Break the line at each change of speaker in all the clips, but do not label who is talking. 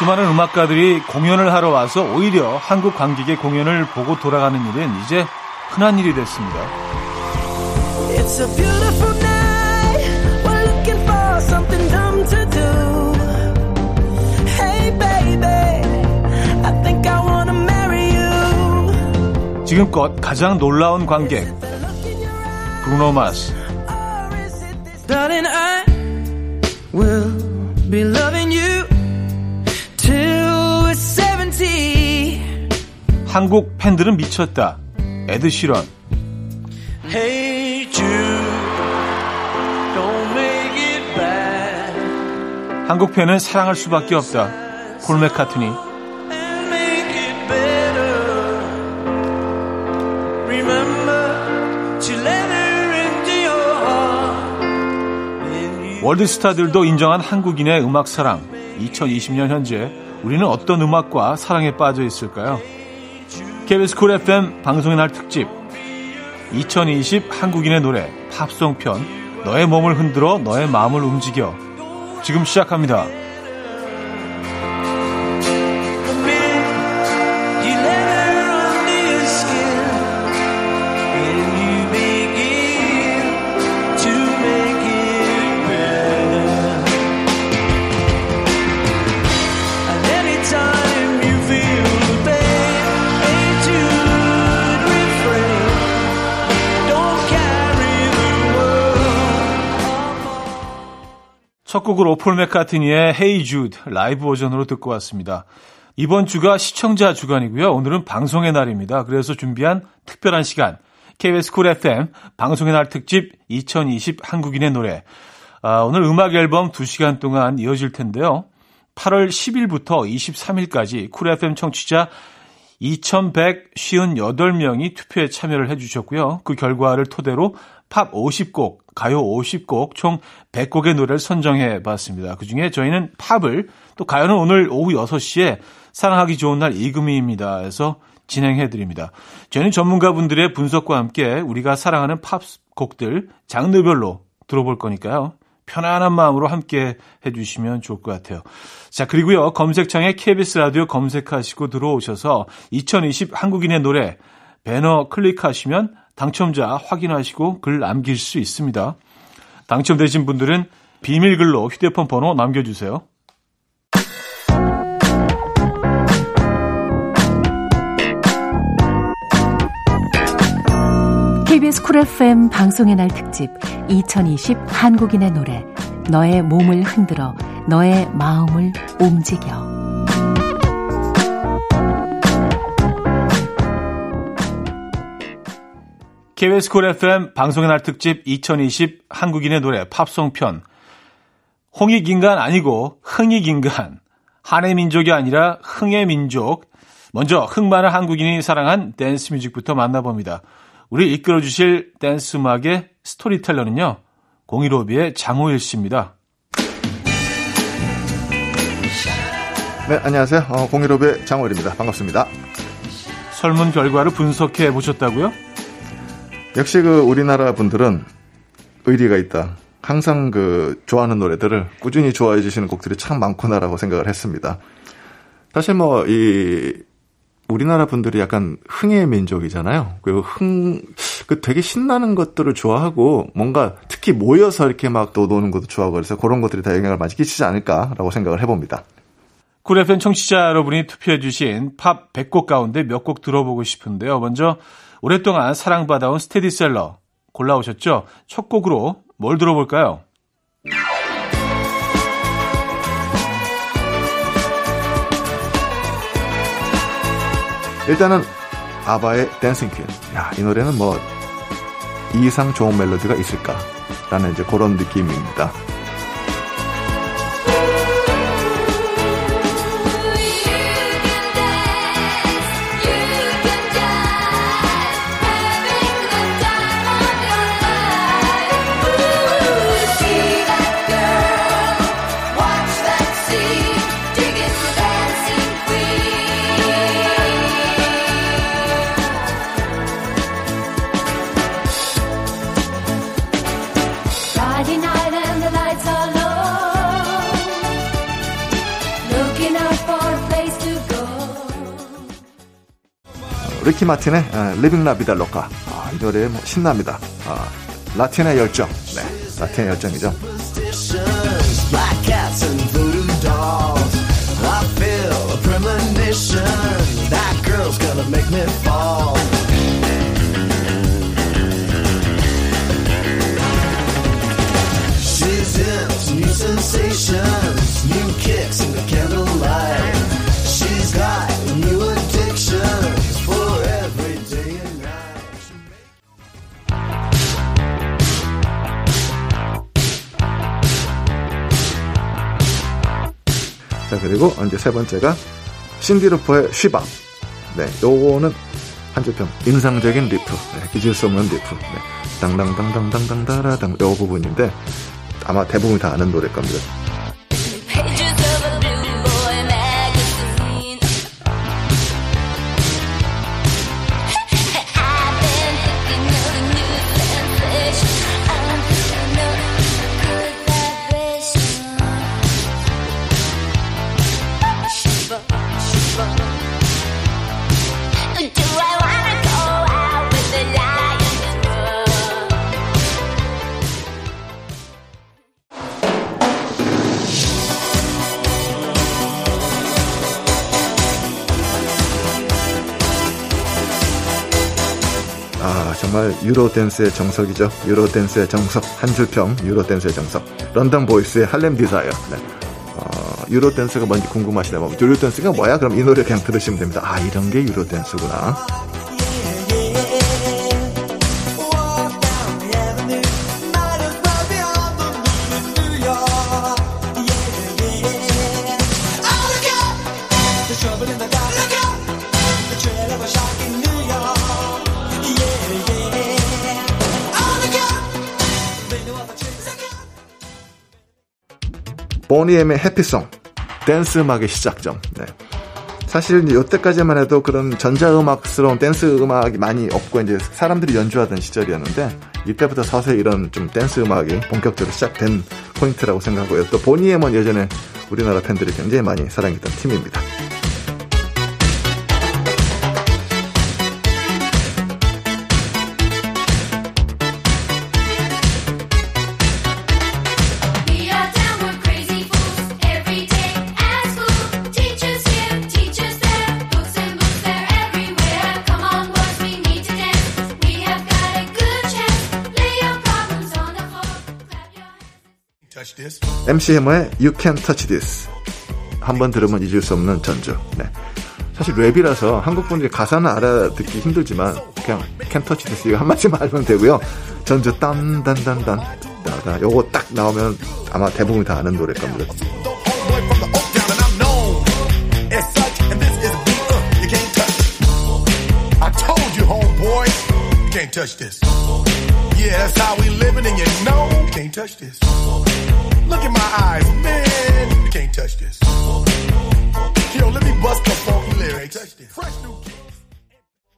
수많은 음악가들이 공연을 하러 와서 오히려 한국 관객의 공연을 보고 돌아가는 일은 이제 흔한 일이 됐습니다. It's a beautiful night. We're looking for something dumb to do. Hey baby, I think I wanna marry you. 지금껏 가장 놀라운 관객. 브루노 마스. Darling, 한국 팬들은 미쳤다. 에드 시런. Hey Jude, don't make it bad. 한국 팬은 사랑할 수밖에 없다. 폴 맥카트니. 월드스타들도 인정한 한국인의 음악 사랑. 2020년 현재 우리는 어떤 음악과 사랑에 빠져 있을까요? KBS 쿨 FM 방송의 날 특집 2020 한국인의 노래 팝송 편 너의 몸을 흔들어 너의 마음을 움직여 지금 시작합니다. 첫 곡으로 폴 맥카트니의 Hey Jude 라이브 버전으로 듣고 왔습니다. 이번 주가 시청자 주간이고요. 오늘은 방송의 날입니다. 그래서 준비한 특별한 시간 KBS 쿨 FM 방송의 날 특집 2020 한국인의 노래 아, 오늘 음악 앨범 2시간 동안 이어질 텐데요. 8월 10일부터 23일까지 쿨 FM 청취자 2,158명이 투표에 참여를 해주셨고요. 그 결과를 토대로 팝 50곡, 가요 50곡, 총 100곡의 노래를 선정해 봤습니다. 그 중에 저희는 팝을, 또 가요는 오늘 오후 6시에 사랑하기 좋은 날 이금희입니다. 해서 진행해 드립니다. 저희는 전문가분들의 분석과 함께 우리가 사랑하는 팝 곡들 장르별로 들어볼 거니까요. 편안한 마음으로 함께 해주시면 좋을 것 같아요. 자, 그리고요, 검색창에 KBS 라디오 검색하시고 들어오셔서 2020 한국인의 노래 배너 클릭하시면 당첨자 확인하시고 글 남길 수 있습니다. 당첨되신 분들은 비밀글로 휴대폰 번호 남겨주세요.
KBS 쿨 FM 방송의 날 특집 2020 한국인의 노래 너의 몸을 흔들어 너의 마음을 움직여
KBS 쿨 FM 방송의 날 특집 2020 한국인의 노래 팝송 편 홍익인간 아니고 흥익인간 한의 민족이 아니라 흥의 민족 먼저 흥 많은 한국인이 사랑한 댄스 뮤직부터 만나봅니다. 우리 이끌어 주실 댄스 음악의 storyteller는요. 015B의 장호일 씨입니다.
네, 안녕하세요. 어, 015B의 장호일입니다. 반갑습니다.
설문 결과를 분석해 보셨다고요?
역시 그 우리나라 분들은 의리가 있다. 항상 그 좋아하는 노래들을 꾸준히 좋아해 주시는 곡들이 참 많구나라고 생각을 했습니다. 사실 뭐 이 우리나라 분들이 약간 흥의 민족이잖아요. 그리고 흥, 그 되게 신나는 것들을 좋아하고 뭔가 특히 모여서 이렇게 막 또 노는 것도 좋아하고 그래서 그런 것들이 다 영향을 많이 끼치지 않을까라고 생각을 해봅니다.
쿨 FM 청취자 여러분이 투표해주신 팝 100곡 가운데 몇 곡 들어보고 싶은데요. 먼저 오랫동안 사랑받아온 스테디셀러 골라오셨죠? 첫 곡으로 뭘 들어볼까요?
일단은 아바의 Dancing Queen. 야, 이 노래는 뭐 이상 좋은 멜로디가 있을까라는 이제 그런 느낌입니다. 리키 마틴의 리빙 라비달 로카. 아, 이 노래 뭐 신납니다. 아, 라틴의 열정. 네, 라틴의 열정이죠. 그리고 이제 세 번째가 신디 로퍼의 She Bop. 네, 요거는 한줄평 인상적인 리프, 네, 잊을 수 없는 리프. 네, 당당당당당당다라당 요 부분인데 아마 대부분 다 아는 노래일 겁니다. 정말 Eurodance의 정석이죠. Eurodance의 정석. 한줄평 Eurodance의 정석. 런던 보이스의 Harlem Desire. 네. 어, Eurodance가 뭔지 궁금하시다면 Eurodance가 뭐야? 그럼 이 노래 그냥 들으시면 됩니다. 아 이런 게 Eurodance구나. 보니엠의 Happy Song, 댄스 음악의 시작점. 네. 사실 이때까지만 해도 그런 전자음악스러운 댄스 음악이 많이 없고 이제 사람들이 연주하던 시절이었는데 이때부터 서서히 이런 좀 댄스 음악이 본격적으로 시작된 포인트라고 생각하고요. 또 보니엠은 예전에 우리나라 팬들이 굉장히 많이 사랑했던 팀입니다. MC 해머의 You Can Touch This 한번 들으면 잊을 수 없는 전주. 네. 사실 랩이라서 한국 분들이 가사는 알아듣기 힘들지만 그냥 Can Touch This 이거 한 마디만 알면 되고요. 전주 딴딴딴딴 요거 딱 나오면 아마 대부분 다 아는 노래일 겁니다. can't touch this. Yeah, that's how we living, and you know can't touch this. Look at my eyes, man. You can't touch this. Yo, let me bust the funky lyrics. Fresh new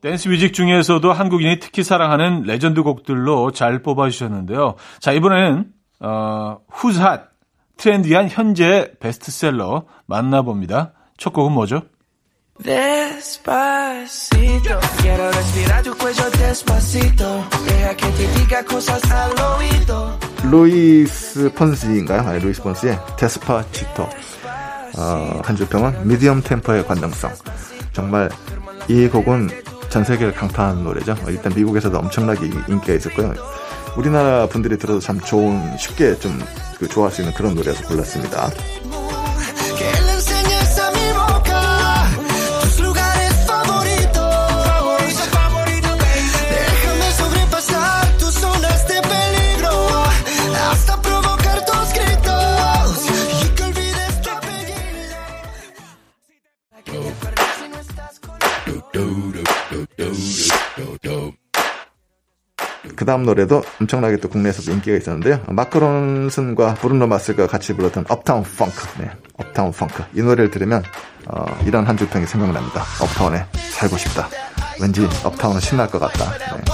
댄스 뮤직 중에서도 한국인이 특히 사랑하는 레전드 곡들로 잘 뽑아주셨는데요. 자, 이번에는, 어, 후즈 핫, 트렌디한 현재 베스트셀러 만나봅니다. 첫 곡은 뭐죠? Despacito, quiero respirar tu cuello despacito. Deja que te diga cosas al oído. 루이스 폰시인가요? 아니, 루이스 폰시의 Despacito. 어, 한줄 평은 medium tempo의 관능성. 정말 이 곡은 전 세계를 강타한 노래죠. 일단 미국에서도 엄청나게 인기가 있었고요. 우리나라 분들이 들어도 참 좋은, 쉽게 좀 그 좋아할 수 있는 그런 노래에서 골랐습니다. 다음 노래도 엄청나게 또 국내에서도 인기가 있었는데요. 마크 론슨과 브루노 마스가 같이 불렀던 업타운 펑크. 네, 업타운 펑크. 이 노래를 들으면 어, 이런 한 줄평이 생각납니다. 업타운에 살고 싶다. 왠지 업타운은 신날 것 같다. 네.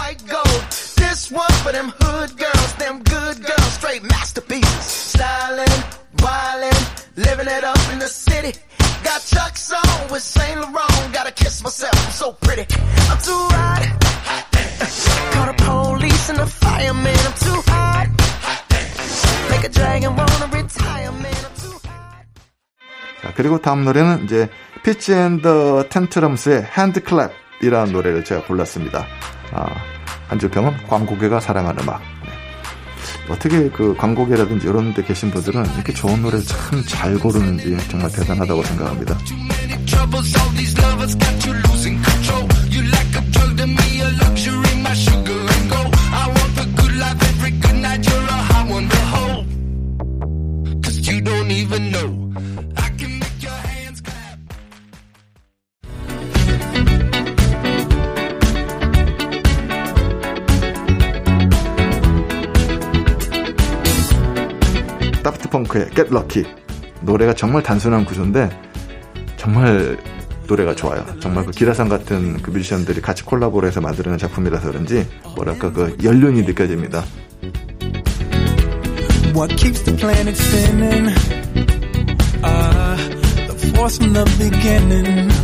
Got Chuck's on with Saint Laurent. Got a
kiss myself. I'm so pretty. I'm too hot. Call the police and the fireman. I'm too hot. Make a dragon wanna retire, man. I'm too hot.
자, 그리고 다음 노래는 이제 피츠 앤 더 탠트럼스의 HandClap이라는 노래를 제가 골랐습니다. 아, 한줄평은 광고계가 사랑하는 음악. 네. 어떻게 그 광고계라든지 이런 데 계신 분들은 이렇게 좋은 노래를 참 잘 고르는지 정말 대단하다고 생각합니다. 다프트 펑크의 Get Lucky 노래가 정말 단순한 구조인데 정말 노래가 좋아요. 정말 그 기라상 같은 그 뮤지션들이 같이 콜라보를 해서 만드는 작품이라서 그런지 뭐랄까 그 연륜이 느껴집니다.
What keeps the planet spinning? Ah, the force from the beginning.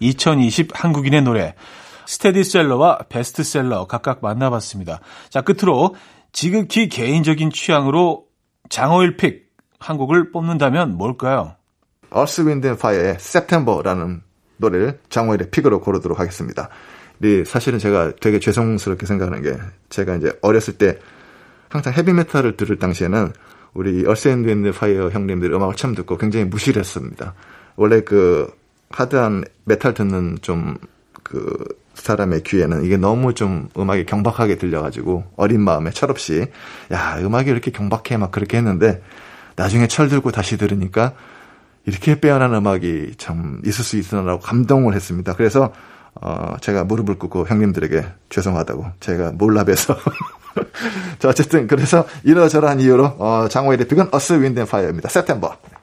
2020 한국인의 노래 스테디셀러와 베스트셀러 각각 만나봤습니다. 자 끝으로 지극히 개인적인 취향으로 장어일 픽 한 곡을 뽑는다면 뭘까요?
Wind and Fire의 September라는 노래를 장호일의 픽으로 고르도록 하겠습니다. 네, 사실은 제가 되게 죄송스럽게 생각하는 게 제가 이제 어렸을 때 항상 헤비메탈을 들을 당시에는 우리 Wind and Fire 형님들 음악을 처음 듣고 굉장히 무시를 했습니다. 원래 그 hard한 메탈 듣는 좀 그 사람의 귀에는 이게 너무 좀 음악이 경박하게 들려가지고 어린 마음에 철없이 야 음악이 이렇게 경박해 막 그렇게 했는데 나중에 철 들고 다시 들으니까 이렇게 빼어난 음악이 참 있을 수 있구나라고 감동을 했습니다. 그래서 어 제가 무릎을 꿇고 형님들에게 죄송하다고 제가 몰라봬서 자 어쨌든 그래서 이러저러한 이유로 어 장호일의 pick은 어스 윈드 앤 파이어입니다.
September.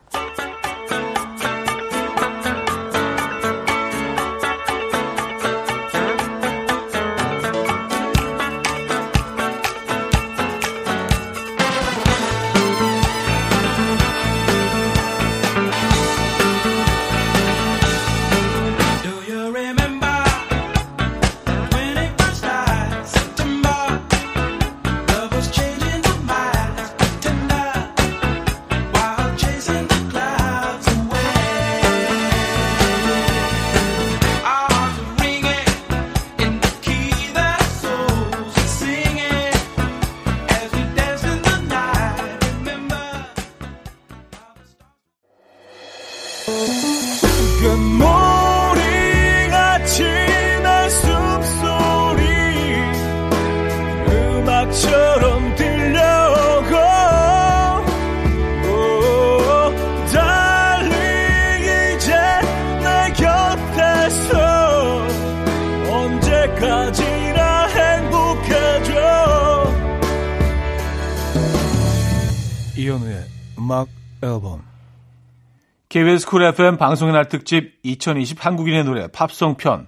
KBS 쿨 FM 방송의 날 특집 2020 한국인의 노래 팝송 편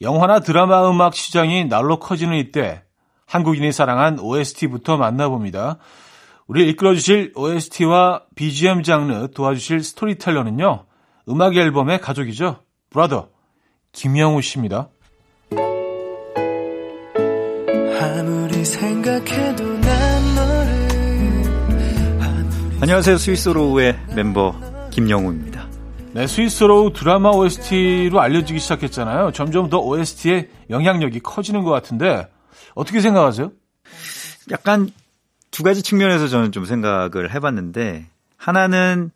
영화나 드라마 음악 시장이 날로 커지는 이때 한국인이 사랑한 OST부터 만나봅니다. 우리 이끌어주실 OST와 BGM 장르 도와주실 storyteller는요. 음악 앨범의 가족이죠. brother 김영우 씨입니다.
아무리 생각해도 난 너를
안녕하세요. 스위스로우의 멤버 김영우입니다.
네, 스위스로우 드라마 OST로 알려지기 시작했잖아요. 점점 더 OST의 영향력이 커지는 것 같은데 어떻게 생각하세요?
약간 두 가지 측면에서 저는 좀 생각을 해봤는데 하나는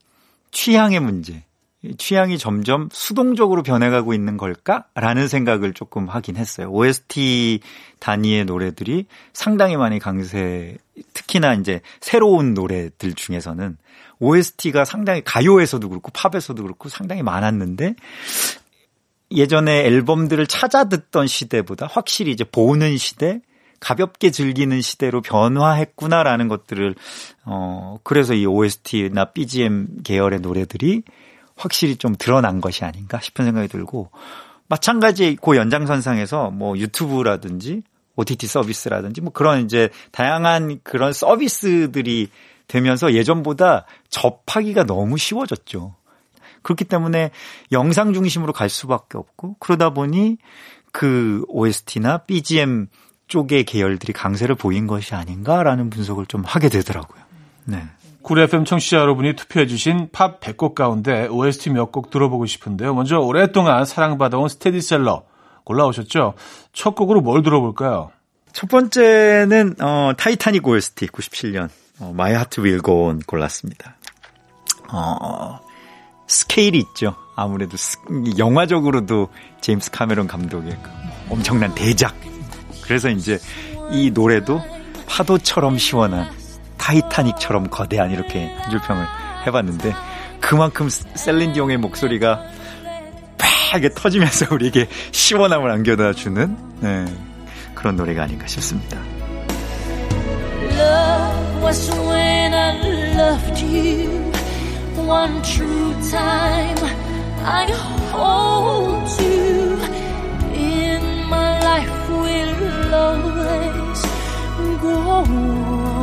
취향의 문제. 이 취향이 점점 수동적으로 변해가고 있는 걸까라는 생각을 조금 하긴 했어요. OST 단위의 노래들이 상당히 많이 강세, 특히나 이제 새로운 노래들 중에서는 OST가 상당히 가요에서도 그렇고 팝에서도 그렇고 상당히 많았는데 예전에 앨범들을 찾아 듣던 시대보다 확실히 이제 보는 시대, 가볍게 즐기는 시대로 변화했구나라는 것들을 어 그래서 이 OST나 BGM 계열의 노래들이 확실히 좀 드러난 것이 아닌가 싶은 생각이 들고 마찬가지 그 연장선상에서 뭐 유튜브라든지 OTT 서비스라든지 뭐 그런 이제 다양한 그런 서비스들이 되면서 예전보다 접하기가 너무 쉬워졌죠. 그렇기 때문에 영상 중심으로 갈 수밖에 없고 그러다 보니 그 OST나 BGM 쪽의 계열들이 강세를 보인 것이 아닌가라는 분석을 좀 하게 되더라고요. 네.
쿨 FM 청취자 여러분이 투표해주신 팝 100곡 가운데 OST 몇 곡 들어보고 싶은데요. 먼저 오랫동안 사랑받아온 스테디셀러 골라오셨죠? 첫 곡으로 뭘 들어볼까요?
첫 번째는 어, 타이타닉 OST 97년 Will Go On 골랐습니다. 어, 스케일이 있죠. 아무래도 스- 영화적으로도 제임스 카메론 감독의 그 엄청난 대작. 그래서 이제 이 노래도 파도처럼 시원한 타이타닉처럼 거대한 이렇게 한 줄평을 해봤는데 그만큼 셀린 디옹의 목소리가 팍하게 터지면서 우리에게 시원함을 안겨다 주는 네, 그런 노래가 아닌가 싶습니다.
Was when I loved you. One true time I hold you. In my life will always go on.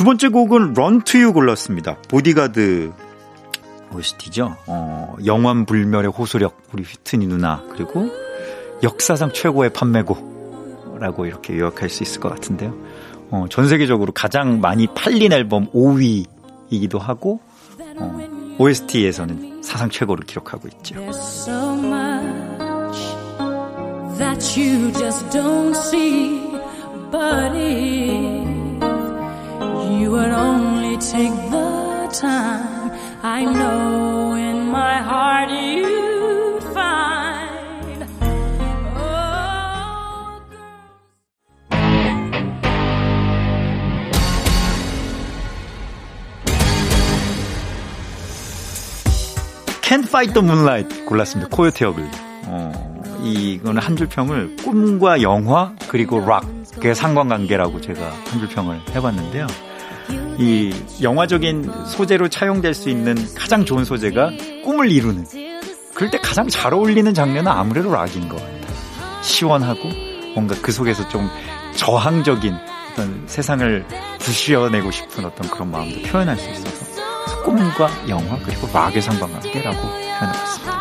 두 번째 곡은 Run to You 골랐습니다. 보디가드 OST죠. 어, 영원 불멸의 호소력 우리 휘트니 누나 그리고 역사상 최고의 판매고라고 이렇게 요약할 수 있을 것 같은데요. 어, 전 세계적으로 가장 많이 팔린 앨범 5위이기도 하고 어, OST에서는 사상 최고를 기록하고 있죠.
That you just don't see. Take the time, I know in my heart you'd find. Oh,
Can't Fight the Moonlight 골랐습니다. 코요테 어글. 어, 이거는 한 줄평을 꿈과 영화 그리고 락의 상관관계라고 제가 한 줄평을 해봤는데요. 이 영화적인 소재로 차용될 수 있는 가장 좋은 소재가 꿈을 이루는. 그럴 때 가장 잘 어울리는 장르는 아무래도 락인 것 같아요. 시원하고 뭔가 그 속에서 좀 저항적인 어떤 세상을 부시어내고 싶은 어떤 그런 마음도 표현할 수 있어서 꿈과 영화 그리고 락의 상관관계라고 표현해봤습니다.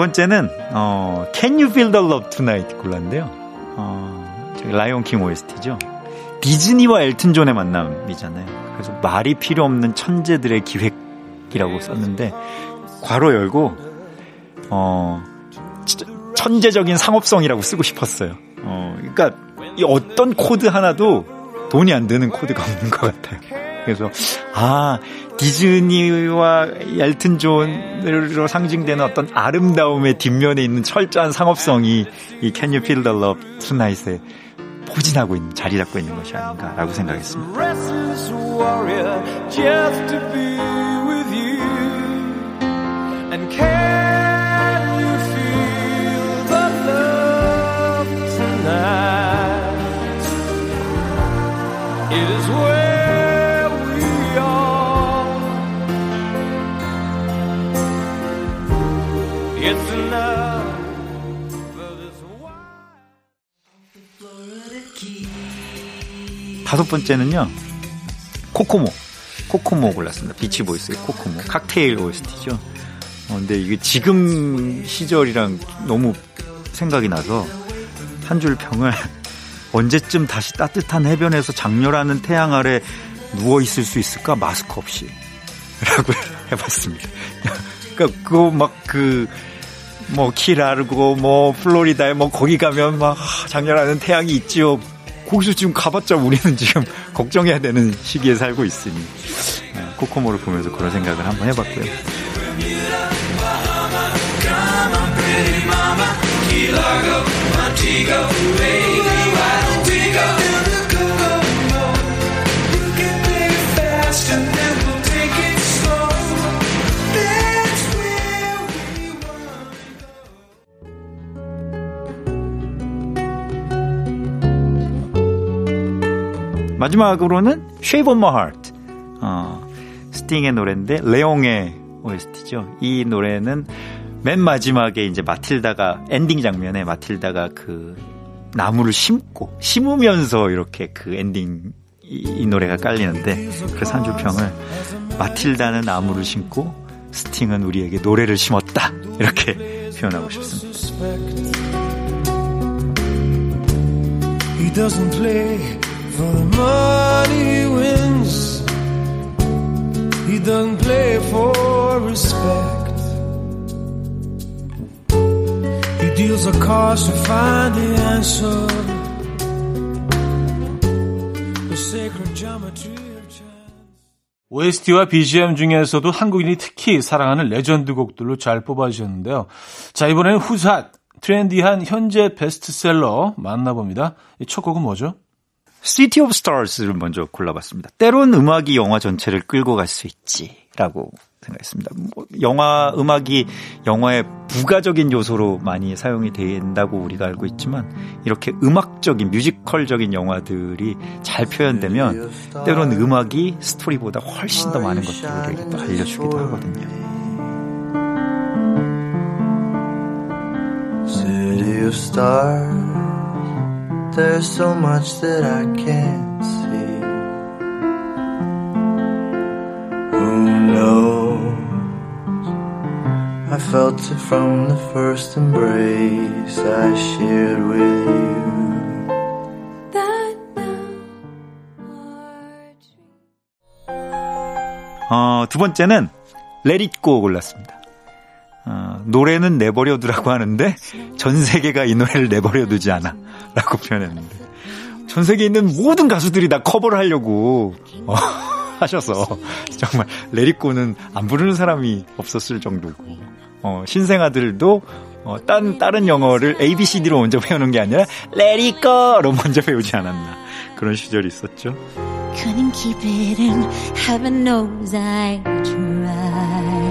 번째는 어, Can You Feel the Love Tonight 골랐는데요. 어, 저기 라이온 킹 OST죠. 디즈니와 엘튼 존의 만남이잖아요. 그래서 말이 필요 없는 천재들의 기획이라고 썼는데 괄호 열고 어, 천재적인 상업성이라고 쓰고 싶었어요. 어, 그러니까 이 어떤 코드 하나도 돈이 안 드는 코드가 없는 것 같아요. 그래서 아 디즈니와 엘튼 존으로 상징되는 어떤 아름다움의 뒷면에 있는 철저한 상업성이 이 Can You Feel the Love Tonight에 포진하고 있는 자리 잡고 있는 것이 아닌가라고 생각했습니다.
restless warrior just
다섯 번째는요. 코코모. 코코모 골랐습니다. 비치 보이스의 코코모. 칵테일 OST죠. 어, 근데 이게 지금 시절이랑 너무 생각이 나서 한 줄 평을 언제쯤 다시 따뜻한 해변에서 장렬하는 태양 아래 누워 있을 수 있을까 마스크 없이 라고 해봤습니다. 그러니까 그거 막그 뭐 키라르고 뭐 플로리다에 뭐 거기 가면 막 아, 장렬하는 태양이 있지요. 거기서 지금 가봤자 우리는 지금 걱정해야 되는 시기에 살고 있으니 네, 코코모를 보면서 그런 생각을 한번 해봤고요. 마지막으로는 Shape of My Heart. 어, 스팅의 노래인데 레옹의 OST죠. 이 노래는 맨 마지막에 이제 마틸다가 엔딩 장면에 마틸다가 그 나무를 심고 심으면서 이렇게 그 엔딩 이, 이 노래가 깔리는데 그래서 한 줄평을 마틸다는 나무를 심고 스팅은 우리에게 노래를 심었다 이렇게 표현하고 싶습니다.
For the money he wins. He doesn't play for respect. He deals the cards to find the answer. The sacred geometry.
OST와 BGM 중에서도 한국인이 특히 사랑하는 레전드 곡들로 잘 뽑아주셨는데요. 자, 이번에는 후사 트렌디한 현재 베스트셀러 만나봅니다. 이첫 곡은 뭐죠?
City of Stars를 먼저 골라봤습니다. 때론 음악이 영화 전체를 끌고 갈 수 있지라고 생각했습니다. 뭐 영화 음악이 영화의 부가적인 요소로 많이 사용이 된다고 우리가 알고 있지만 이렇게 음악적인 뮤지컬적인 영화들이 잘 표현되면 때론 음악이 스토리보다 훨씬 더 많은 것들을 또 알려주기도 하거든요.
City of stars, there's so much that I can't see. Who knows? I felt it from the first embrace I shared with you.
어, 두 번째는 Let It Go 골랐습니다. 어, 노래는 내버려 두라고 하는데 전 세계가 이 노래를 내버려 두지 않아 라고 표현했는데 전 세계에 있는 모든 가수들이 다 커버를 하려고 어, 하셔서 정말 레리코는 안 부르는 사람이 없었을 정도고 어, 신생아들도 어, 딴, 다른 영어를 ABCD로 먼저 배우는 게 아니라 레리코로 먼저 배우지 않았나 그런 시절이 있었죠.
Couldn't keep it in. Heaven knows I tried.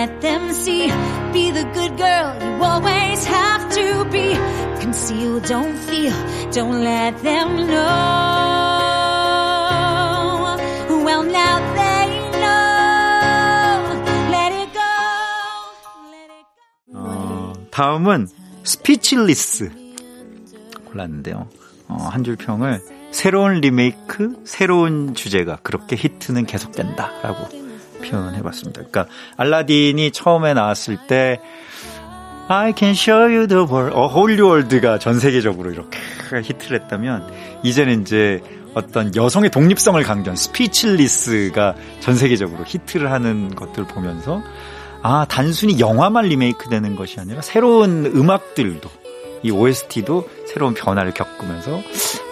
Let them see. Be the good girl you always have to be. Conceal, don't feel. Don't let them know. Well, now they know. Let it go. Let it go.
어, 다음은 Speechless 골랐는데요. 어, 한줄 평을 새로운 리메이크, 새로운 주제가 그렇게 히트는 계속된다 라고 표현해봤습니다. 그러니까 알라딘이 처음에 나왔을 때 I can show you the world, 어, Whole New World가 전 세계적으로 이렇게 히트를 했다면 이제는 이제 어떤 여성의 독립성을 강조한 Speechless가 전 세계적으로 히트를 하는 것들 을 보면서 아, 단순히 영화만 리메이크 되는 것이 아니라 새로운 음악들도 이 OST도 새로운 변화를 겪으면서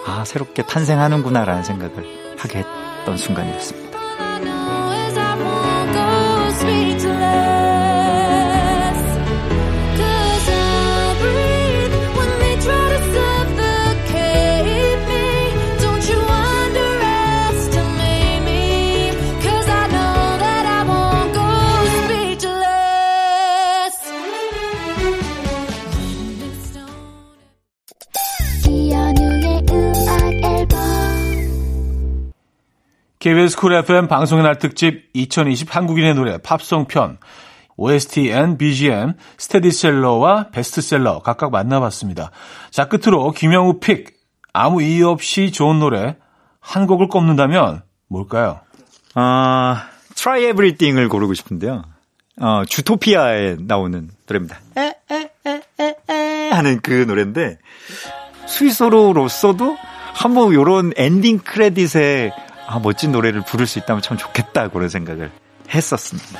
아, 새롭게 탄생하는구나라는 생각을 하게 했던 순간이었습니다.
KBS 쿨 FM 방송의 날 특집 2020 한국인의 노래 팝송 편 OST and BGM 스테디셀러와 베스트셀러 각각 만나봤습니다. 자 끝으로 김영우 pick 아무 이유 없이 좋은 노래 한 곡을 꼽는다면 뭘까요?
아, Try Everything을 고르고 싶은데요. 어, 주토피아에 나오는 노래입니다. 에, 에, 에, 에, 에 하는 그 노래인데, 스위스로로서도 한번 요런 엔딩 크레딧에 아, 멋진 노래를 부를 수 있다면 참 좋겠다, 그런 생각을 했었습니다.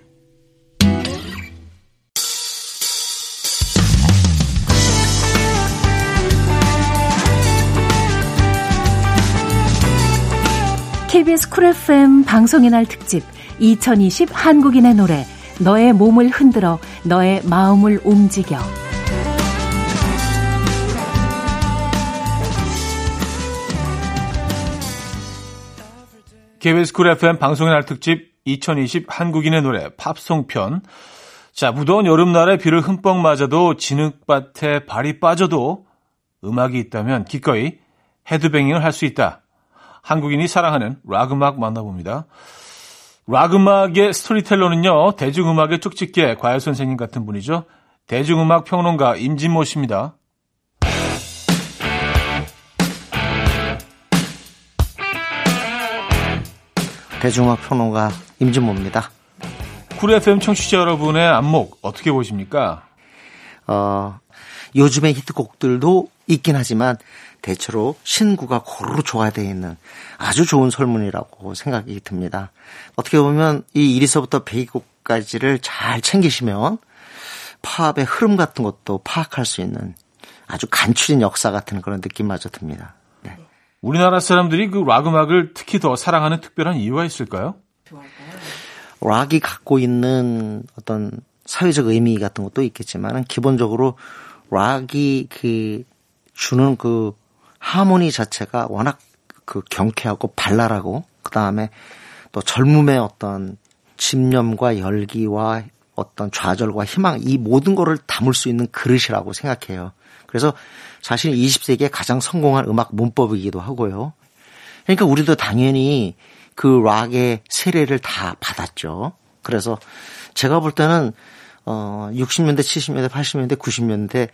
KBS 쿨 FM 방송의 날 특집 2020 한국인의 노래 너의 몸을 흔들어 너의 마음을 움직여
KBS 쿨 FM 방송의 날 특집 2020 한국인의 노래 팝송 편. 자, 무더운 여름날에 비를 흠뻑 맞아도 진흙밭에 발이 빠져도 음악이 있다면 기꺼이 headbanging을 할 수 있다. 한국인이 사랑하는 락 음악 만나봅니다. 락 음악의 storyteller는요, 대중음악의 쪽집게 과외 선생님 같은 분이죠. 대중음악 평론가 임진모 씨입니다.
대중음악 평론가 임진모입니다.
쿨 FM 청취자 여러분의 안목 어떻게 보십니까?
어, 요즘의 히트곡들도 있긴 하지만 대체로 신구가 고루 조화되어 있는 아주 좋은 설문이라고 생각이 듭니다. 어떻게 보면 이 1위서부터 100위곡까지를 잘 챙기시면 팝의 흐름 같은 것도 파악할 수 있는 아주 간추린 역사 같은 그런 느낌마저 듭니다. 네.
우리나라 사람들이 그 락 음악을 특히 더 사랑하는 특별한 이유가 있을까요?
락이 갖고 있는 어떤 사회적 의미 같은 것도 있겠지만 기본적으로 락이 그 주는 그 하모니 자체가 워낙 그 경쾌하고 발랄하고 그 다음에 또 젊음의 어떤 집념과 열기와 어떤 좌절과 희망 이 모든 거를 담을 수 있는 그릇이라고 생각해요. 그래서 사실 20세기에 가장 성공한 음악 문법이기도 하고요. 그러니까 우리도 당연히 그 락의 세례를 다 받았죠. 그래서 제가 볼 때는 어 60년대, 70년대, 80년대, 90년대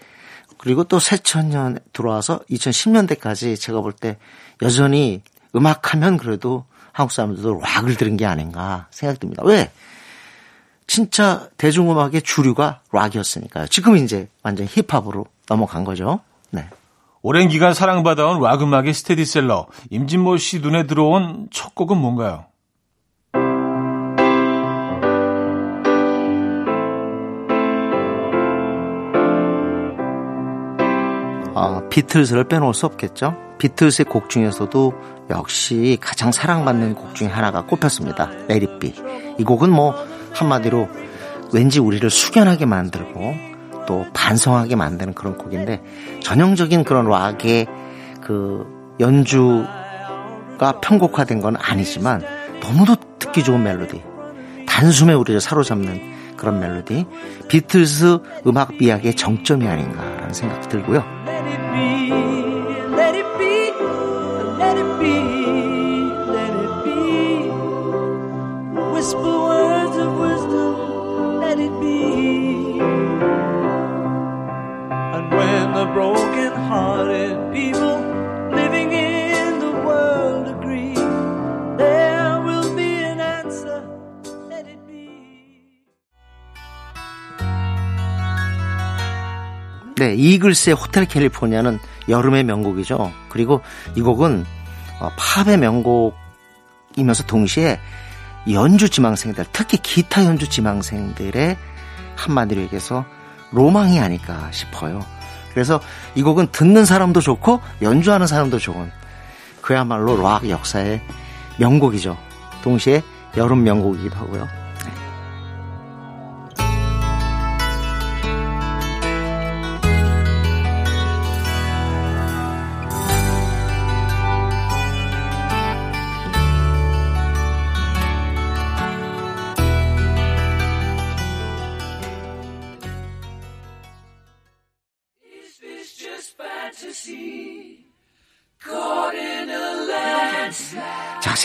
그리고 또 새천년 들어와서 2010년대까지 제가 볼 때 여전히 음악하면 그래도 한국 사람들도 락을 들은 게 아닌가 생각됩니다. 왜? 진짜 대중음악의 주류가 락이었으니까요. 지금 이제 완전 힙합으로 넘어간 거죠. 네.
오랜 기간 사랑받아온 락 음악의 스테디셀러 임진모 씨 눈에 들어온 첫 곡은 뭔가요?
어, 비틀즈를 빼놓을 수 없겠죠. 비틀즈의 곡 중에서도 역시 가장 사랑받는 곡 중에 하나가 꼽혔습니다. Be. 이 곡은 뭐 한마디로 왠지 우리를 숙연하게 만들고 또 반성하게 만드는 그런 곡인데 전형적인 그런 락의 그 연주가 편곡화된 건 아니지만 너무도 듣기 좋은 멜로디. 단숨에 우리를 사로잡는 그런 멜로디. 비틀즈 음악 미학의 정점이 아닌가라는 생각이 들고요.
Let it be, let it be, let it be, let it be. Whisper words of wisdom, let it be. And when the broken hearted people
네, 이글스의 호텔 캘리포니아는 여름의 명곡이죠. 그리고 이 곡은 어, 팝의 명곡이면서 동시에 연주 지망생들, 특히 기타 연주 지망생들의 한마디로 얘기해서 로망이 아닐까 싶어요. 그래서 이 곡은 듣는 사람도 좋고 연주하는 사람도 좋은 그야말로 락 역사의 명곡이죠. 동시에 여름 명곡이기도 하고요.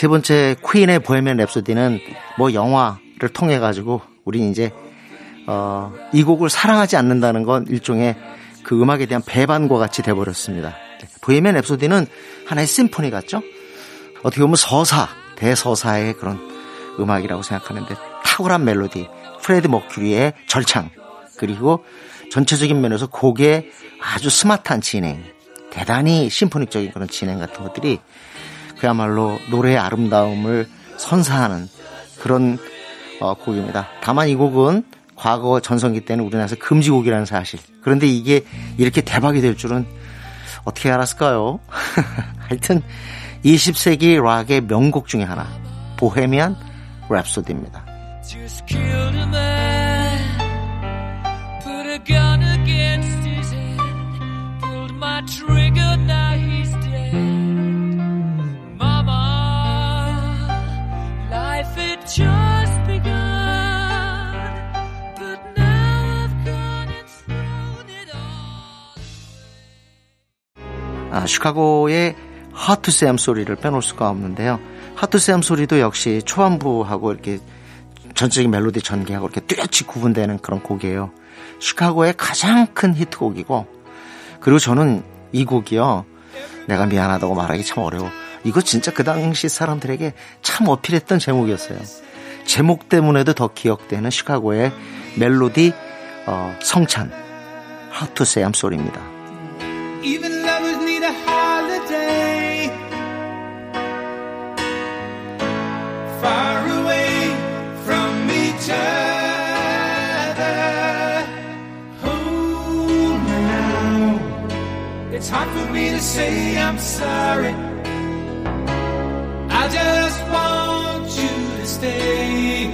세 번째 퀸의 보헤미안 랩소디는 뭐 영화를 통해 가지고 우리 이제 어, 이 곡을 사랑하지 않는다는 건 일종의 그 음악에 대한 배반과 같이 돼 버렸습니다. 보헤미안 랩소디는 하나의 심포니 같죠? 어떻게 보면 서사, 대서사의 그런 음악이라고 생각하는데 탁월한 멜로디, 프레드 머큐리의 절창, 그리고 전체적인 면에서 곡의 아주 스마트한 진행, 대단히 심포닉적인 그런 진행 같은 것들이 그야말로 노래의 아름다움을 선사하는 그런 어, 곡입니다. 다만 이 곡은 과거 전성기 때는 우리나라에서 금지곡이라는 사실. 그런데 이게 이렇게 대박이 될 줄은 어떻게 알았을까요? 하여튼 20세기 락의 명곡 중에 하나 보헤미안 랩소디입니다. 아, 시카고의 하트샘 소리를 빼놓을 수가 없는데요. 하트샘 소리도 역시 초반부하고 이렇게 전체적인 멜로디 전개하고 이렇게 뚜렷이 구분되는 그런 곡이에요. 시카고의 가장 큰 히트곡이고, 그리고 저는 이 곡이요. 내가 미안하다고 말하기 참 어려워. 이거 진짜 그 당시 사람들에게 참 어필했던 제목이었어요. 제목 때문에도 더 기억되는 시카고의 멜로디 어, 성찬 하트샘 소리입니다.
It's hard for me to say I'm sorry. I just want you to stay.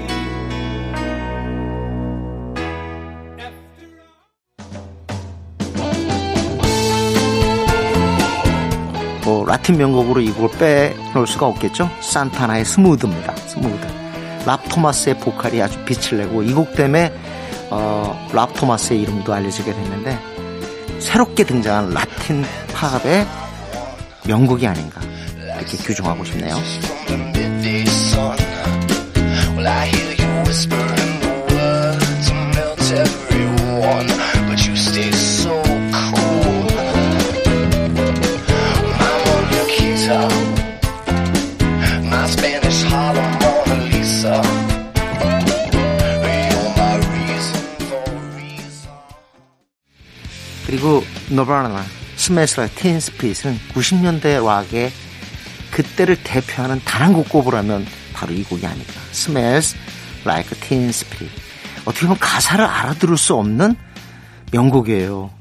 뭐 라틴 명곡으로 이 곡을 빼놓을 수가 없겠죠. 산타나의 Smooth입니다. Smooth. 랍 토마스의 보컬이 아주 빛을 내고 이 곡 때문에 어, 랍 토마스의 이름도 알려지게 됐는데 새롭게 등장한 라틴 팝의 명곡이 아닌가 이렇게 규정하고 싶네요.
Everyone,
그리고 너바나 Smells Like Teen Spirit은 90년대 락의 그때를 대표하는 단 한 곡 꼽으라면 바로 이 곡이 아닐까. Like Teen Spirit. 어떻게 보면 가사를 알아들을 수 없는 명곡이에요.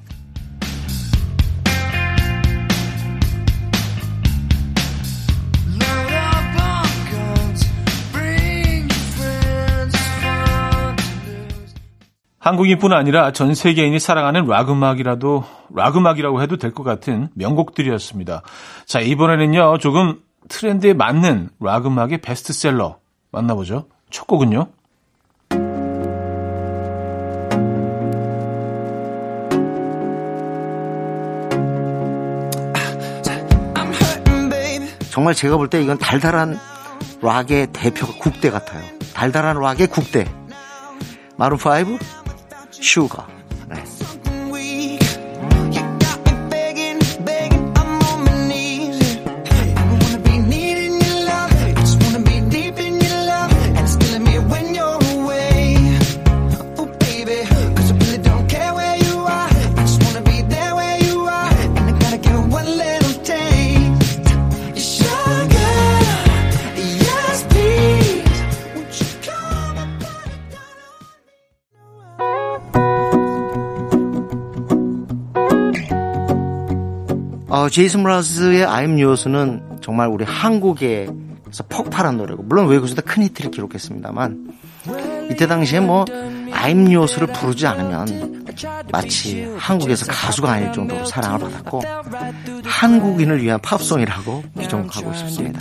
한국인뿐 아니라 전 세계인이 사랑하는 락 음악이라도 락 음악이라고 해도 될 것 같은 명곡들이었습니다. 자 이번에는요 조금 트렌드에 맞는 락 음악의 베스트셀러 만나보죠. 첫 곡은요.
정말 제가 볼 때 이건 달달한 락의 대표가 국대 같아요. 달달한 락의 국대. 마룬5 슈가. 어, 제이슨 브라스의 I'm Yours는 정말 우리 한국에서 폭발한 노래고 물론 외국에서도 큰 히트를 기록했습니다만 이때 당시에 뭐 I'm Yours를 부르지 않으면 마치 한국에서 가수가 아닐 정도로 사랑을 받았고 한국인을 위한 팝송이라고 규정하고 싶습니다.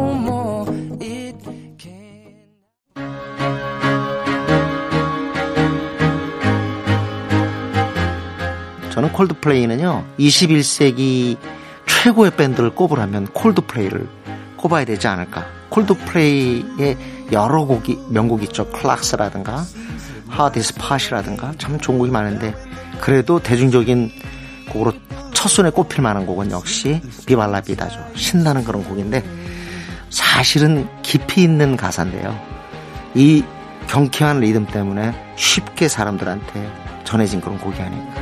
저는 콜드플레이는요, 21세기 최고의 밴드를 꼽으라면 콜드플레이를 꼽아야 되지 않을까. 콜드플레이의 여러 곡이, 명곡 있죠. 클락스라든가, 하디스 팟이라든가, 참 좋은 곡이 많은데, 그래도 대중적인 곡으로 첫손에 꼽힐 만한 곡은 역시 비발라비다죠. 신나는 그런 곡인데, 사실은 깊이 있는 가사인데요. 이 경쾌한 리듬 때문에 쉽게 사람들한테 전해진 그런 곡이 아닐까.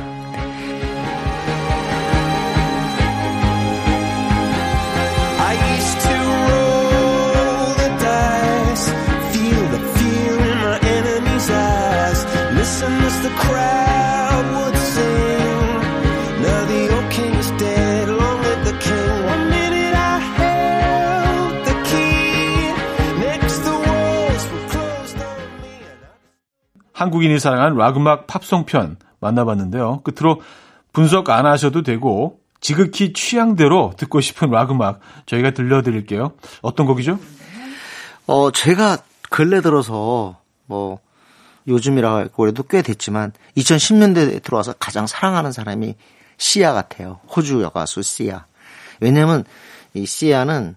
한국인이 사랑한 락음악 팝송 편 만나봤는데요. 끝으로 분석 안 하셔도 되고 지극히 취향대로 듣고 싶은 락음악 저희가 들려드릴게요. 어떤 곡이죠?
어, 제가 근래 들어서 뭐 요즘이라 그래도 꽤 됐지만 2010년대에 들어와서 가장 사랑하는 사람이 시아 같아요. 호주 여가수 시아. 왜냐면 이 시아는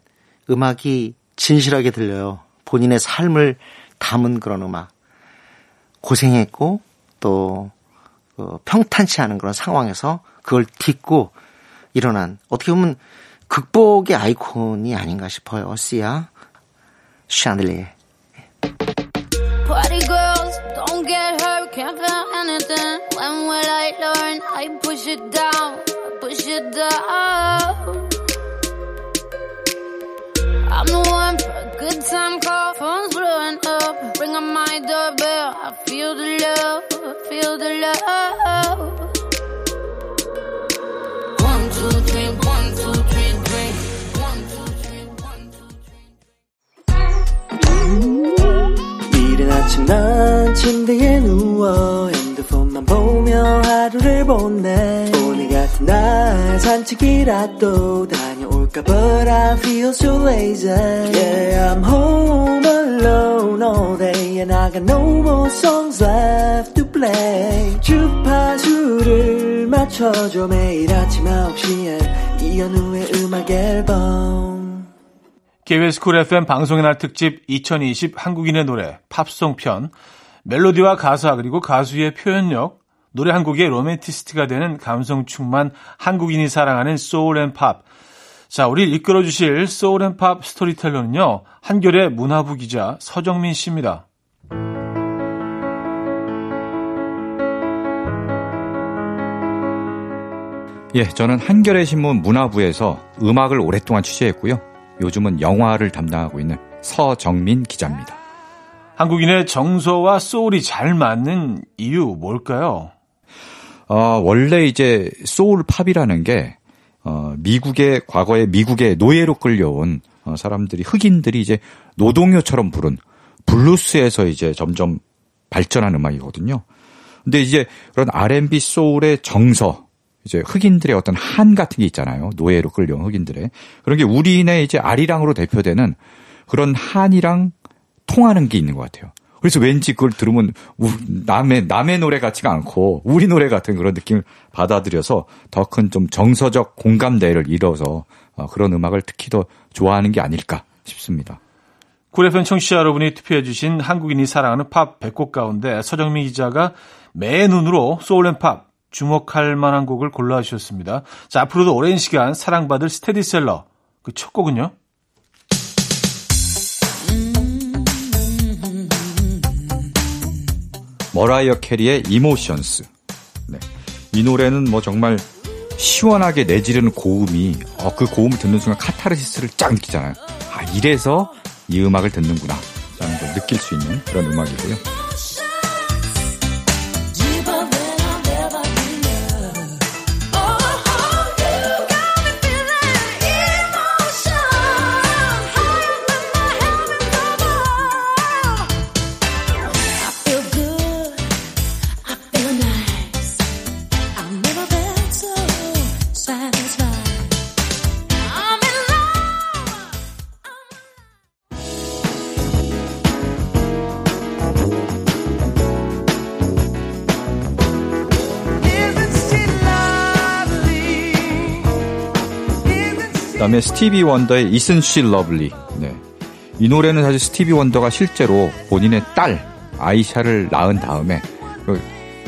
음악이 진실하게 들려요. 본인의 삶을 담은 그런 음악. 고생했고 또 어, 평탄치 않은 그런 상황에서 그걸 딛고 일어난 어떻게 보면 극복의 아이콘이 아닌가 싶어요. 시아 샹들리에.
Party girls, don't get hurt, can't feel anything. When will I learn? I push it down, push it down. I'm the one for a good time call, phone's blowing up. Ring on my doorbell, I feel the love, feel the love. One, two, three, one, two, three, three. One, two, three, one, two,
이른 아침 난 침대에 누워 핸드폰만 보며 하루를 보내 오늘 같은 날 산책이라도 다 녀올까 But I feel so lazy. Yeah I'm home alone all day And I got no more songs left to play. 주파수를 맞춰줘 매일 아침 9시에. 이현우의 음악 앨범.
KBS 쿨 FM 방송의 날 특집 2020 한국인의 노래 팝송 편. 멜로디와 가사 그리고 가수의 표현력. 노래 한 곡의 로맨티스트가 되는 감성 충만 한국인이 사랑하는 소울 and 팝. 자, 우리 이끌어 주실 소울 and 팝 storyteller는요. 한겨레 문화부 기자 서정민 씨입니다.
예, 저는 한겨레 신문 문화부에서 음악을 오랫동안 취재했고요. 요즘은 영화를 담당하고 있는 서정민 기자입니다.
한국인의 정서와 소울이 잘 맞는 이유 뭘까요?
어, 원래 이제 소울 팝이라는 게 어, 미국의 과거에 미국의 노예로 끌려온 어, 사람들이 흑인들이 이제 노동요처럼 부른 블루스에서 이제 점점 발전한 음악이거든요. 근데 이제 그런 R&B 소울의 정서 이제 흑인들의 어떤 한 같은 게 있잖아요. 노예로 끌려온 흑인들의 그런 게 우리네 이제 아리랑으로 대표되는 그런 한이랑 통하는 게 있는 것 같아요. 그래서 왠지 그걸 들으면 우- 남의 남의 노래 같지가 않고 우리 노래 같은 그런 느낌을 받아들여서 더 큰 좀 정서적 공감대를 이뤄서 어, 그런 음악을 특히 더 좋아하는 게 아닐까 싶습니다.
Cool FM 청취자 여러분이 투표해 주신 한국인이 사랑하는 팝 100곡 가운데 서정민 기자가 매의 눈으로 soul and pop 주목할 만한 곡을 골라주셨습니다. 자, 앞으로도 오랜 시간 사랑받을 스테디셀러 그 첫 곡은요?
머라이어 캐리의 Emotions. 네. 이 노래는 뭐 정말 시원하게 내지르는 고음이 어, 그 고음을 듣는 순간 카타르시스를 쫙 느끼잖아요. 아 이래서 이 음악을 듣는구나 라는 걸 느낄 수 있는 그런 음악이고요. 다음에 스티비 원더의 Isn't She Lovely. 네. 이 노래는 사실 스티비 원더가 실제로 본인의 딸 아이샤를 낳은 다음에 그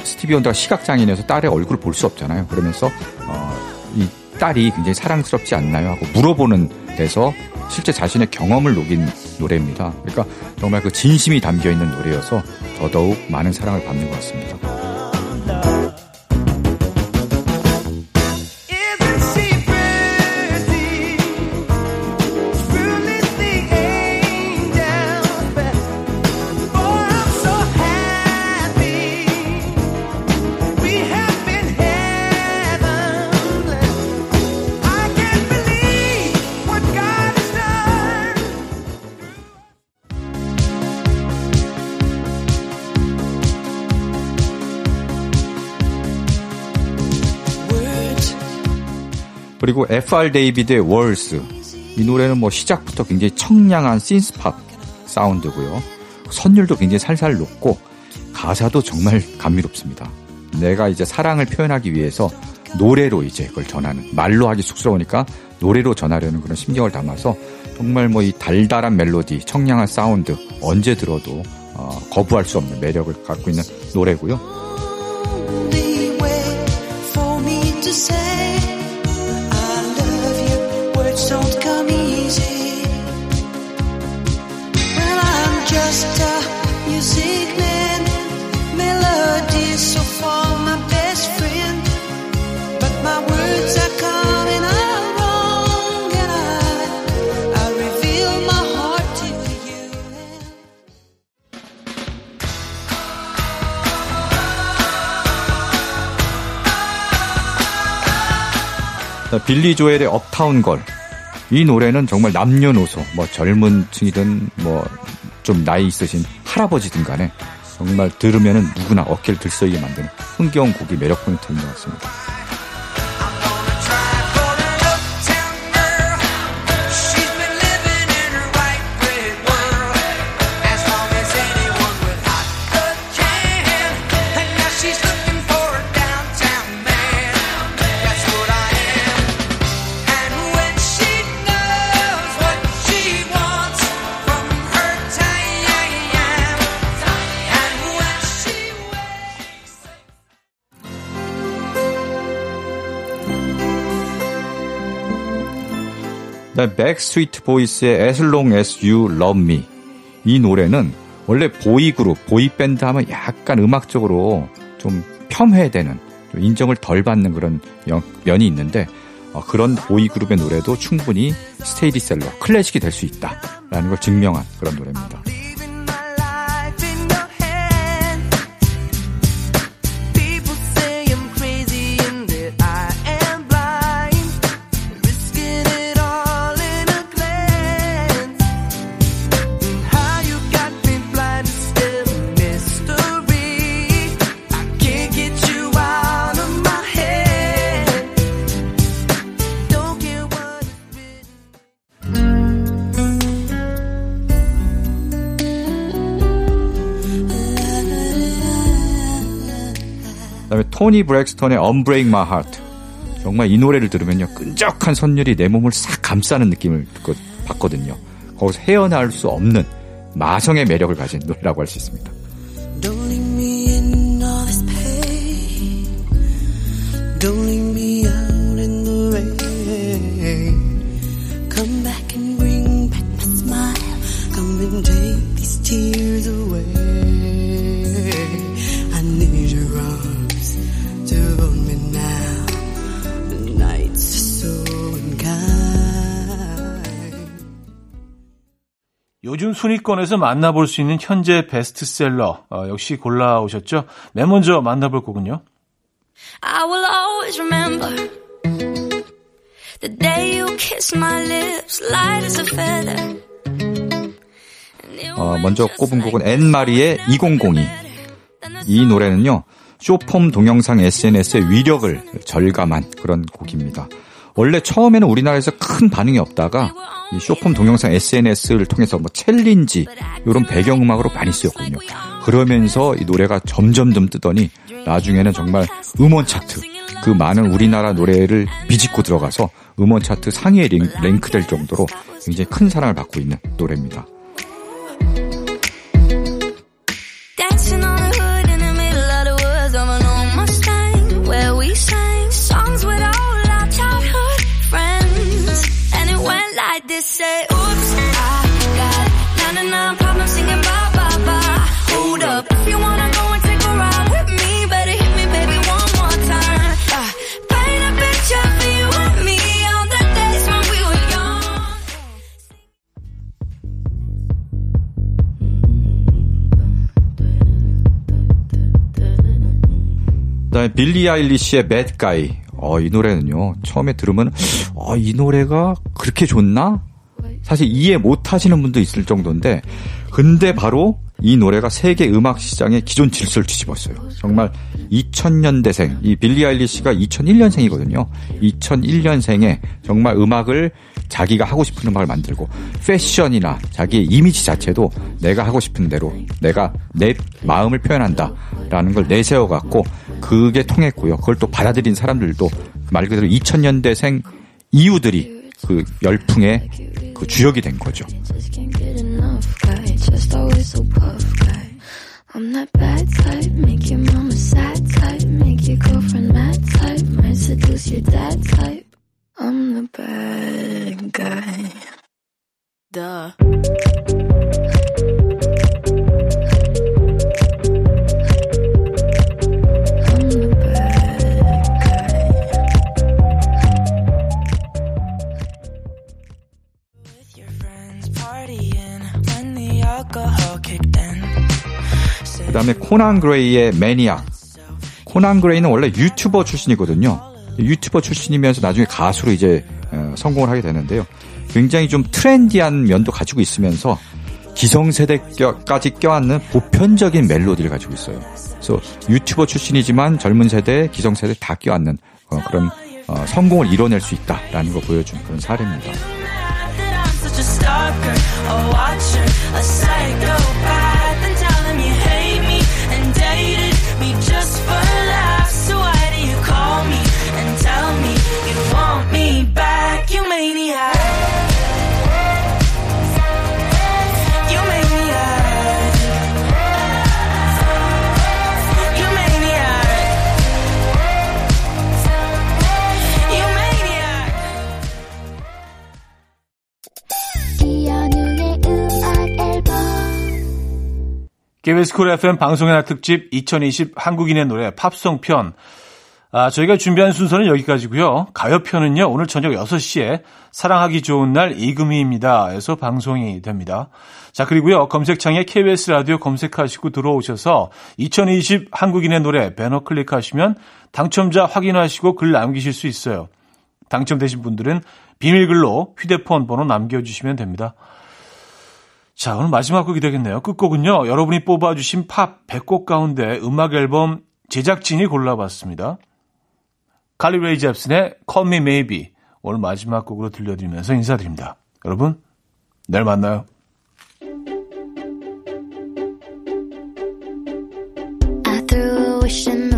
스티비 원더가 시각장애인이어서 딸의 얼굴을 볼 수 없잖아요. 그러면서 어, 이 딸이 굉장히 사랑스럽지 않나요? 하고 물어보는 데서 실제 자신의 경험을 녹인 노래입니다. 그러니까 정말 그 진심이 담겨 있는 노래여서 더더욱 많은 사랑을 받는 것 같습니다. 그리고 F.R. 데이비드의 Words. 이 노래는 뭐 시작부터 굉장히 청량한 신스팝 사운드고요. 선율도 굉장히 살살 녹고 가사도 정말 감미롭습니다. 내가 이제 사랑을 표현하기 위해서 노래로 이제 그걸 전하는 말로 하기 쑥스러우니까 노래로 전하려는 그런 심경을 담아서 정말 뭐 이 달달한 멜로디, 청량한 사운드 언제 들어도 어, 거부할 수 없는 매력을 갖고 있는 노래고요. 빌리 조엘의 업타운 걸. 이 노래는 정말 남녀노소, 뭐 젊은 층이든 뭐 좀 나이 있으신 할아버지든 간에 정말 들으면은 누구나 어깨를 들썩이게 만드는 흥겨운 곡이 매력 포인트인 것 같습니다. 백스트리트 보이즈의 As Long As You Love Me. 이 노래는 원래 보이 그룹, 보이 밴드 하면 약간 음악적으로 좀 폄훼되는, 좀 인정을 덜 받는 그런 연- 면이 있는데, 어, 그런 보이 그룹의 노래도 충분히 스테디셀러, 클래식이 될 수 있다라는 걸 증명한 그런 노래입니다. 토니 브렉스턴의 Unbreak My Heart. 정말 이 노래를 들으면요 끈적한 선율이 내 몸을 싹 감싸는 느낌을 그- 받거든요. 거기서 헤어나올 수 없는 마성의 매력을 가진 노래라고 할 수 있습니다.
요즘 순위권에서 만나볼 수 있는 현재 베스트셀러 어, 역시 골라오셨죠? 맨 먼저 만나볼 곡은요.
I will always remember the day you kissed my lips, light as a feather.
어, 먼저 꼽은 곡은 앤마리의 2002. 이 노래는요, 쇼폼 동영상 SNS의 위력을 절감한 그런 곡입니다. 원래 처음에는 우리나라에서 큰 반응이 없다가 이 숏폼 동영상 SNS를 통해서 뭐 챌린지 이런 배경음악으로 많이 쓰였거든요. 그러면서 이 노래가 점점점 뜨더니 나중에는 정말 음원 차트 그 많은 우리나라 노래를 비집고 들어가서 음원 차트 상위에 랭- 랭크될 정도로 굉장히 큰 사랑을 받고 있는 노래입니다.
Say, oops, I got 99 problems singing bye, bye, bye. Hold up, if you wanna go and take a ride with me, better hit me, baby, one more time. Uh, paint a picture for you and me on the days when we were young.
그다음에 빌리 아일리시의 Bad Guy. 어, 이 노래는요. 처음에 들으면 어, 이 노래가 그렇게 좋나? 사실 이해 못 하시는 분도 있을 정도인데 근데 바로 이 노래가 세계 음악 시장의 기존 질서를 뒤집었어요. 정말 2000년대생, 이 빌리 아일리시가 2001년생이거든요. 2001년생에 정말 음악을 자기가 하고 싶은 음악을 만들고 패션이나 자기의 이미지 자체도 내가 하고 싶은 대로 내가 내 마음을 표현한다라는 걸 내세워 갖고 그게 통했고요. 그걸 또 받아들인 사람들도 말 그대로 2000년대생 이유들이 그 열풍의 그 주역이 된 거죠. 그다음에 코난 그레이의 Maniac. 코난 그레이는 원래 유튜버 출신이거든요. 유튜버 출신이면서 나중에 가수로 이제 어, 성공을 하게 되는데요. 굉장히 좀 트렌디한 면도 가지고 있으면서 기성세대까지 껴안는 보편적인 멜로디를 가지고 있어요. 그래서 유튜버 출신이지만 젊은 세대, 기성세대 다 껴안는 어, 그런 어, 성공을 이뤄낼 수 있다라는 걸 보여준 그런 사례입니다.
KBS Cool FM 방송의 날 특집 2020 한국인의 노래 팝송 편. 아, 저희가 준비한 순서는 여기까지고요. 가요 편은요. 오늘 저녁 6시에 사랑하기 좋은 날 이금희입니다. 에서 방송이 됩니다. 자, 그리고요. 검색창에 KBS 라디오 검색하시고 들어오셔서 2020 한국인의 노래 배너 클릭하시면 당첨자 확인하시고 글 남기실 수 있어요. 당첨되신 분들은 비밀글로 휴대폰 번호 남겨주시면 됩니다. 자, 오늘 마지막 곡이 되겠네요. 끝곡은요. 여러분이 뽑아주신 팝 100곡 가운데 음악 앨범 제작진이 골라봤습니다. 칼리 레이 잽슨의 Call Me Maybe 오늘 마지막 곡으로 들려드리면서 인사드립니다. 여러분, 내일 만나요.
I threw a wish in the